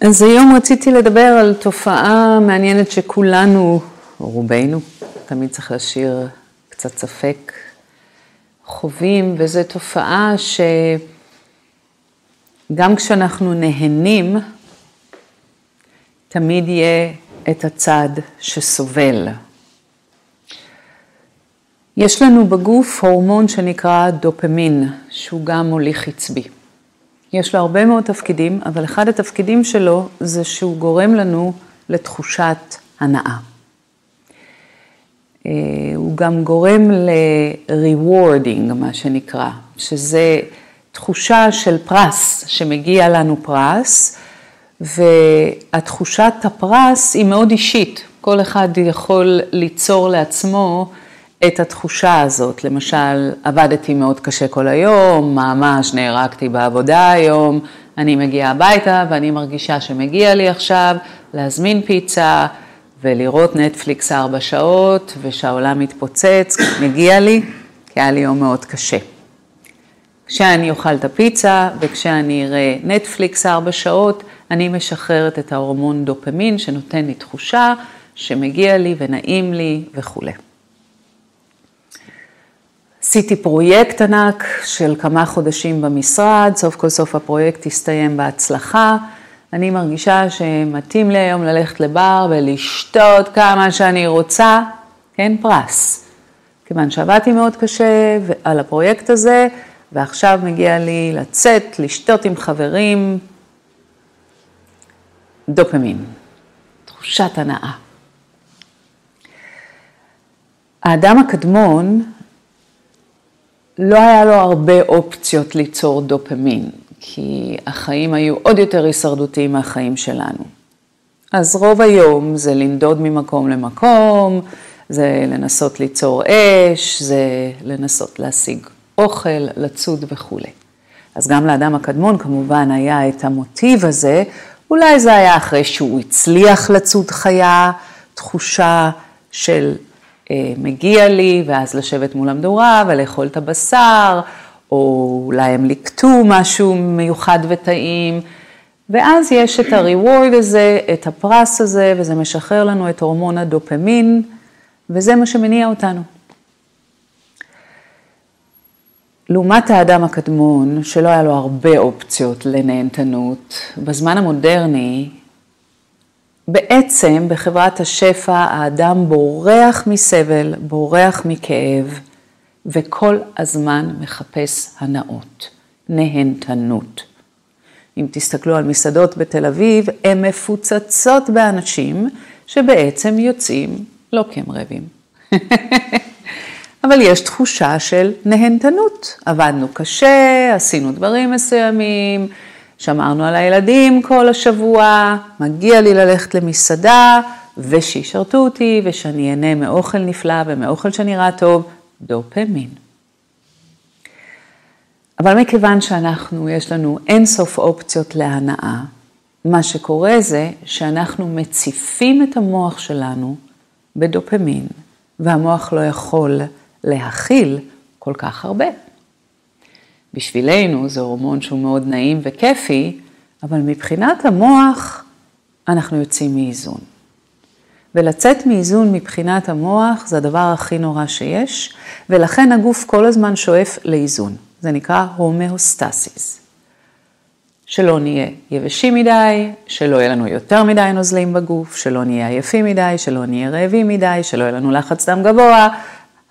אז היום רציתי לדבר על תופעה מעניינת שכולנו, או רובנו, תמיד צריך להשאיר קצת ספק, חווים, וזו תופעה שגם כשאנחנו נהנים, תמיד יהיה את הצד שסובל. יש לנו בגוף הורמון שנקרא דופמין, שהוא גם מוליך עצבי. יש לו הרבה מאוד תפקידים, אבל אחד התפקידים שלו זה שהוא גורם לנו לתחושת הנאה. אה, הוא גם גורם ל-rewarding, מה שנקרא, שזה תחושה של פרס, שמגיע לנו פרס, והתחושת הפרס היא מאוד אישית. כל אחד יכול ליצור לעצמו את התחושה הזאת. למשל, עבדתי מאוד קשה כל היום, ממש נהרגתי בעבודה היום, אני מגיעה הביתה ואני מרגישה שמגיע לי עכשיו להזמין פיצה ולראות נטפליקס ארבע שעות ושהעולם מתפוצץ, מגיע לי, כי היה לי יום מאוד קשה. כשאני אוכל את הפיצה וכשאני אראה נטפליקס ארבע שעות, אני משחררת את ההורמון דופמין שנותן לי תחושה שמגיע לי ונעים לי וכולי. עשיתי פרויקט ענק של כמה חודשים במשרד, סוף כל סוף הפרויקט הסתיים בהצלחה. אני מרגישה שמתאים לי היום ללכת לבר ולשתות כמה שאני רוצה, כן, פרס. כיוון שעבדתי מאוד קשה על הפרויקט הזה, ועכשיו מגיע לי לצאת, לשתות עם חברים, דופמין, תחושת הנאה. האדם הקדמון, לא היה לו הרבה אופציות ליצור דופמין, כי החיים היו עוד יותר הישרדותיים מהחיים שלנו. אז רוב היום זה לנדוד ממקום למקום, זה לנסות ליצור אש, זה לנסות להשיג אוכל, לצוד וכולי. אז גם לאדם הקדמון כמובן היה את המוטיב הזה, אולי זה היה אחרי שהוא הצליח לצוד חיה, תחושה של מגיע לי, ואז לשבת מול המדורה ולאכול את הבשר, או אולי הם ליקטו משהו מיוחד וטעים, ואז יש את ה-reward הזה, את הפרס הזה, וזה משחרר לנו את הורמון הדופמין, וזה מה שמניע אותנו. לעומת האדם הקדמון, שלא היה לו הרבה אופציות לנהנתנות, בזמן המודרני בעצם בחברת השפע האדם בורח מסבל, בורח מכאב, וכל הזמן מחפש הנאות, נהנתנות. אם תסתכלו על מסעדות בתל אביב, הן מפוצצות באנשים שבעצם יוצאים לא כי הם רעבים. אבל יש תחושה של נהנתנות. עבדנו קשה, עשינו דברים מסוימים, שמרנו על הילדים כל השבוע, מגיע לי ללכת למסעדה, ושישרתו אותי, ושאני אהנה מאוכל נפלא ומאוכל שנראה טוב, דופמין. אבל מכיוון שאנחנו, יש לנו אין סוף אופציות להנאה, מה שקורה זה שאנחנו מציפים את המוח שלנו בדופמין, והמוח לא יכול להכיל כל כך הרבה. בשבילנו זה הורמון שהוא מאוד נעים וכיפי, אבל מבחינת המוח אנחנו יוצאים מאיזון. ולצאת מאיזון מבחינת המוח זה הדבר הכי נורא שיש, ולכן הגוף כל הזמן שואף לאיזון. זה נקרא הומאוסטסיס. שלא נהיה יבשים מדי, שלא יהיה לנו יותר מדי נוזלים בגוף, שלא נהיה עייפים מדי, שלא נהיה רעבים מדי, שלא יהיה לנו לחץ דם גבוה.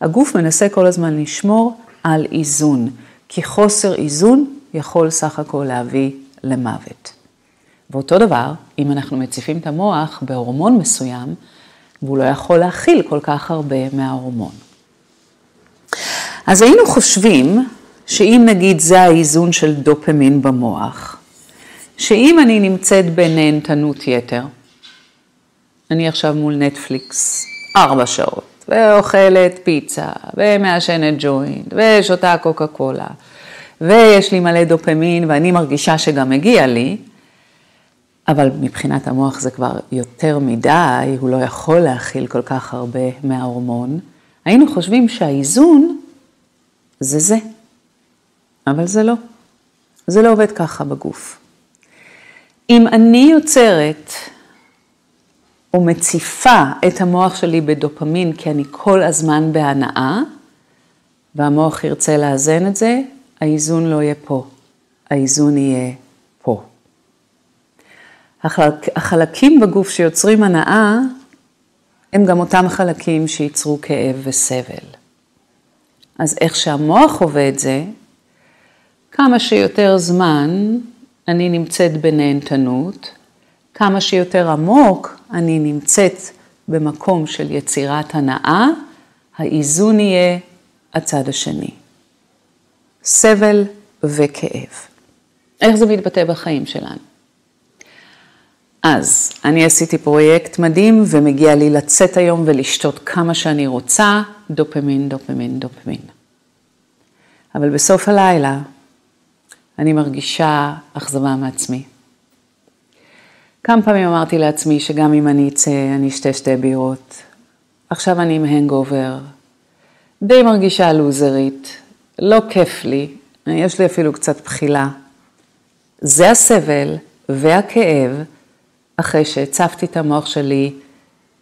הגוף מנסה כל הזמן לשמור על איזון. כי חוסר איזון יכול סך הכל להביא למוות. ואותו דבר, אם אנחנו מציפים את המוח בהורמון מסוים, והוא לא יכול להכיל כל כך הרבה מההורמון. אז היינו חושבים שאם נגיד זה האיזון של דופמין במוח, שאם אני נמצאת בנהנתנות יתר, אני עכשיו מול נטפליקס ארבע שעות, ואוכלת פיצה, ומעשנת ג'וינט, ושותה קוקה קולה, ויש לי מלא דופמין, ואני מרגישה שגם מגיע לי, אבל מבחינת המוח זה כבר יותר מדי, הוא לא יכול להכיל כל כך הרבה מההורמון. היינו חושבים שהאיזון זה זה, אבל זה לא. זה לא עובד ככה בגוף. אם אני יוצרת או מציפה את המוח שלי בדופמין כי אני כל הזמן בהנאה, והמוח ירצה לאזן את זה, האיזון לא יהיה פה, האיזון יהיה פה. החלק, החלקים בגוף שיוצרים הנאה, הם גם אותם חלקים שייצרו כאב וסבל. אז איך שהמוח חווה את זה, כמה שיותר זמן אני נמצאת בנהנתנות, כמה שיותר עמוק אני נמצאת במקום של יצירת הנאה, האיזון יהיה הצד השני. סבל וכאב. איך זה מתבטא בחיים שלנו? אז אני עשיתי פרויקט מדהים ומגיע לי לצאת היום ולשתות כמה שאני רוצה, דופמין, דופמין, דופמין. אבל בסוף הלילה אני מרגישה אכזבה מעצמי. כמה פעמים אמרתי לעצמי שגם אם אני אצא, אני אשתה שתי בירות. עכשיו אני עם הנגובר, די מרגישה לוזרית, לא כיף לי, יש לי אפילו קצת בחילה. זה הסבל והכאב אחרי שהצפתי את המוח שלי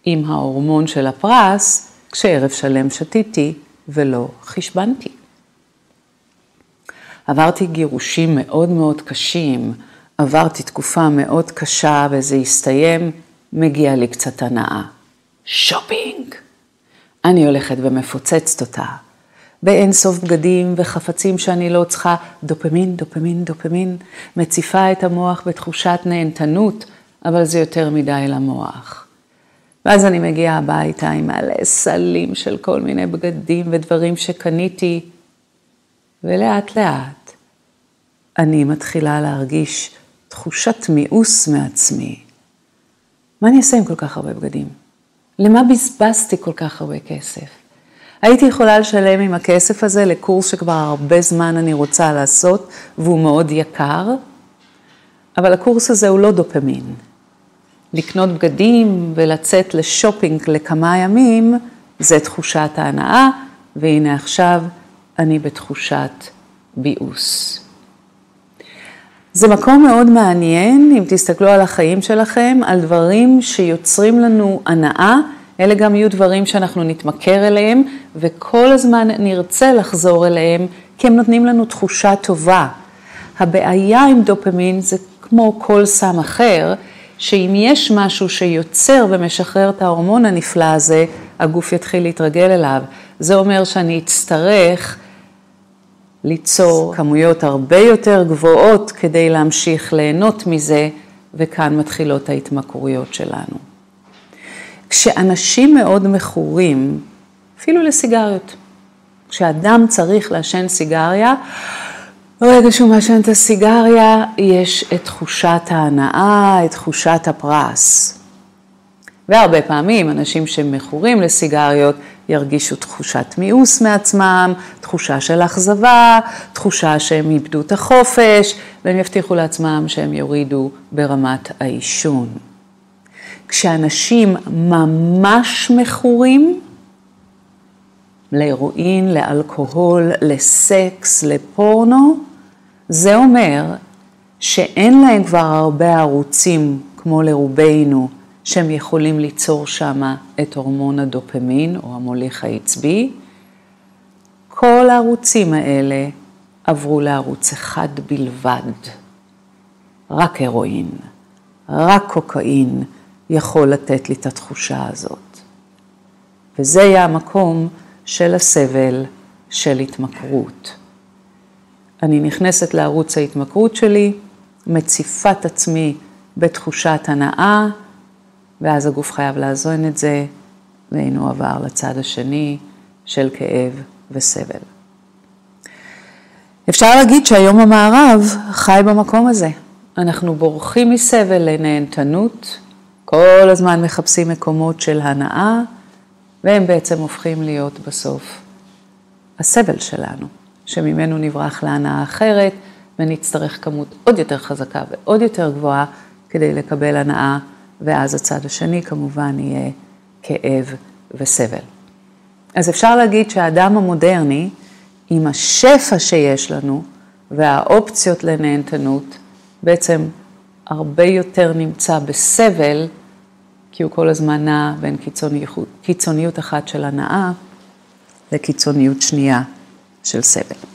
עם ההורמון של הפרס, כשערב שלם שתיתי ולא חשבנתי. עברתי גירושים מאוד מאוד קשים, עברתי תקופה מאוד קשה וזה הסתיים, מגיע לי קצת הנאה. שופינג! אני הולכת ומפוצצת אותה. באין סוף בגדים וחפצים שאני לא צריכה, דופמין, דופמין, דופמין, מציפה את המוח בתחושת נהנתנות, אבל זה יותר מדי למוח. ואז אני מגיעה הביתה עם מלא סלים של כל מיני בגדים ודברים שקניתי, ולאט לאט אני מתחילה להרגיש תחושת מיאוס מעצמי. מה אני אעשה עם כל כך הרבה בגדים? למה בזבזתי כל כך הרבה כסף? הייתי יכולה לשלם עם הכסף הזה לקורס שכבר הרבה זמן אני רוצה לעשות, והוא מאוד יקר, אבל הקורס הזה הוא לא דופמין. לקנות בגדים ולצאת לשופינג לכמה ימים, זה תחושת ההנאה, והנה עכשיו אני בתחושת ביאוס. זה מקום מאוד מעניין, אם תסתכלו על החיים שלכם, על דברים שיוצרים לנו הנאה, אלה גם יהיו דברים שאנחנו נתמכר אליהם, וכל הזמן נרצה לחזור אליהם, כי הם נותנים לנו תחושה טובה. הבעיה עם דופמין זה כמו כל סם אחר, שאם יש משהו שיוצר ומשחרר את ההורמון הנפלא הזה, הגוף יתחיל להתרגל אליו. זה אומר שאני אצטרך ליצור כמויות הרבה יותר גבוהות כדי להמשיך ליהנות מזה, וכאן מתחילות ההתמכרויות שלנו. כשאנשים מאוד מכורים, אפילו לסיגריות, כשאדם צריך לעשן סיגריה, ברגע שהוא מעשן את הסיגריה, יש את תחושת ההנאה, את תחושת הפרס. והרבה פעמים אנשים שמכורים לסיגריות ירגישו תחושת מיאוס מעצמם, תחושה של אכזבה, תחושה שהם איבדו את החופש, והם יבטיחו לעצמם שהם יורידו ברמת העישון. כשאנשים ממש מכורים, להירואין, לאלכוהול, לסקס, לפורנו, זה אומר שאין להם כבר הרבה ערוצים כמו לרובנו, שהם יכולים ליצור שם את הורמון הדופמין או המוליך העצבי. כל הערוצים האלה עברו לערוץ אחד בלבד, רק הרואין, רק קוקאין יכול לתת לי את התחושה הזאת. וזה יהיה המקום של הסבל של התמכרות. אני נכנסת לערוץ ההתמכרות שלי, מציפה את עצמי בתחושת הנאה, ואז הגוף חייב לאזון את זה, והנה הוא עבר לצד השני של כאב וסבל. אפשר להגיד שהיום המערב חי במקום הזה. אנחנו בורחים מסבל לנהנתנות, כל הזמן מחפשים מקומות של הנאה, והם בעצם הופכים להיות בסוף הסבל שלנו, שממנו נברח להנאה אחרת, ונצטרך כמות עוד יותר חזקה ועוד יותר גבוהה כדי לקבל הנאה, ואז הצד השני כמובן יהיה כאב וסבל. אז אפשר להגיד שהאדם המודרני, עם השפע שיש לנו והאופציות לנהנתנות, בעצם הרבה יותר נמצא בסבל, כי הוא כל הזמן נע בין קיצוניות, קיצוניות אחת של הנאה לקיצוניות שנייה של סבל.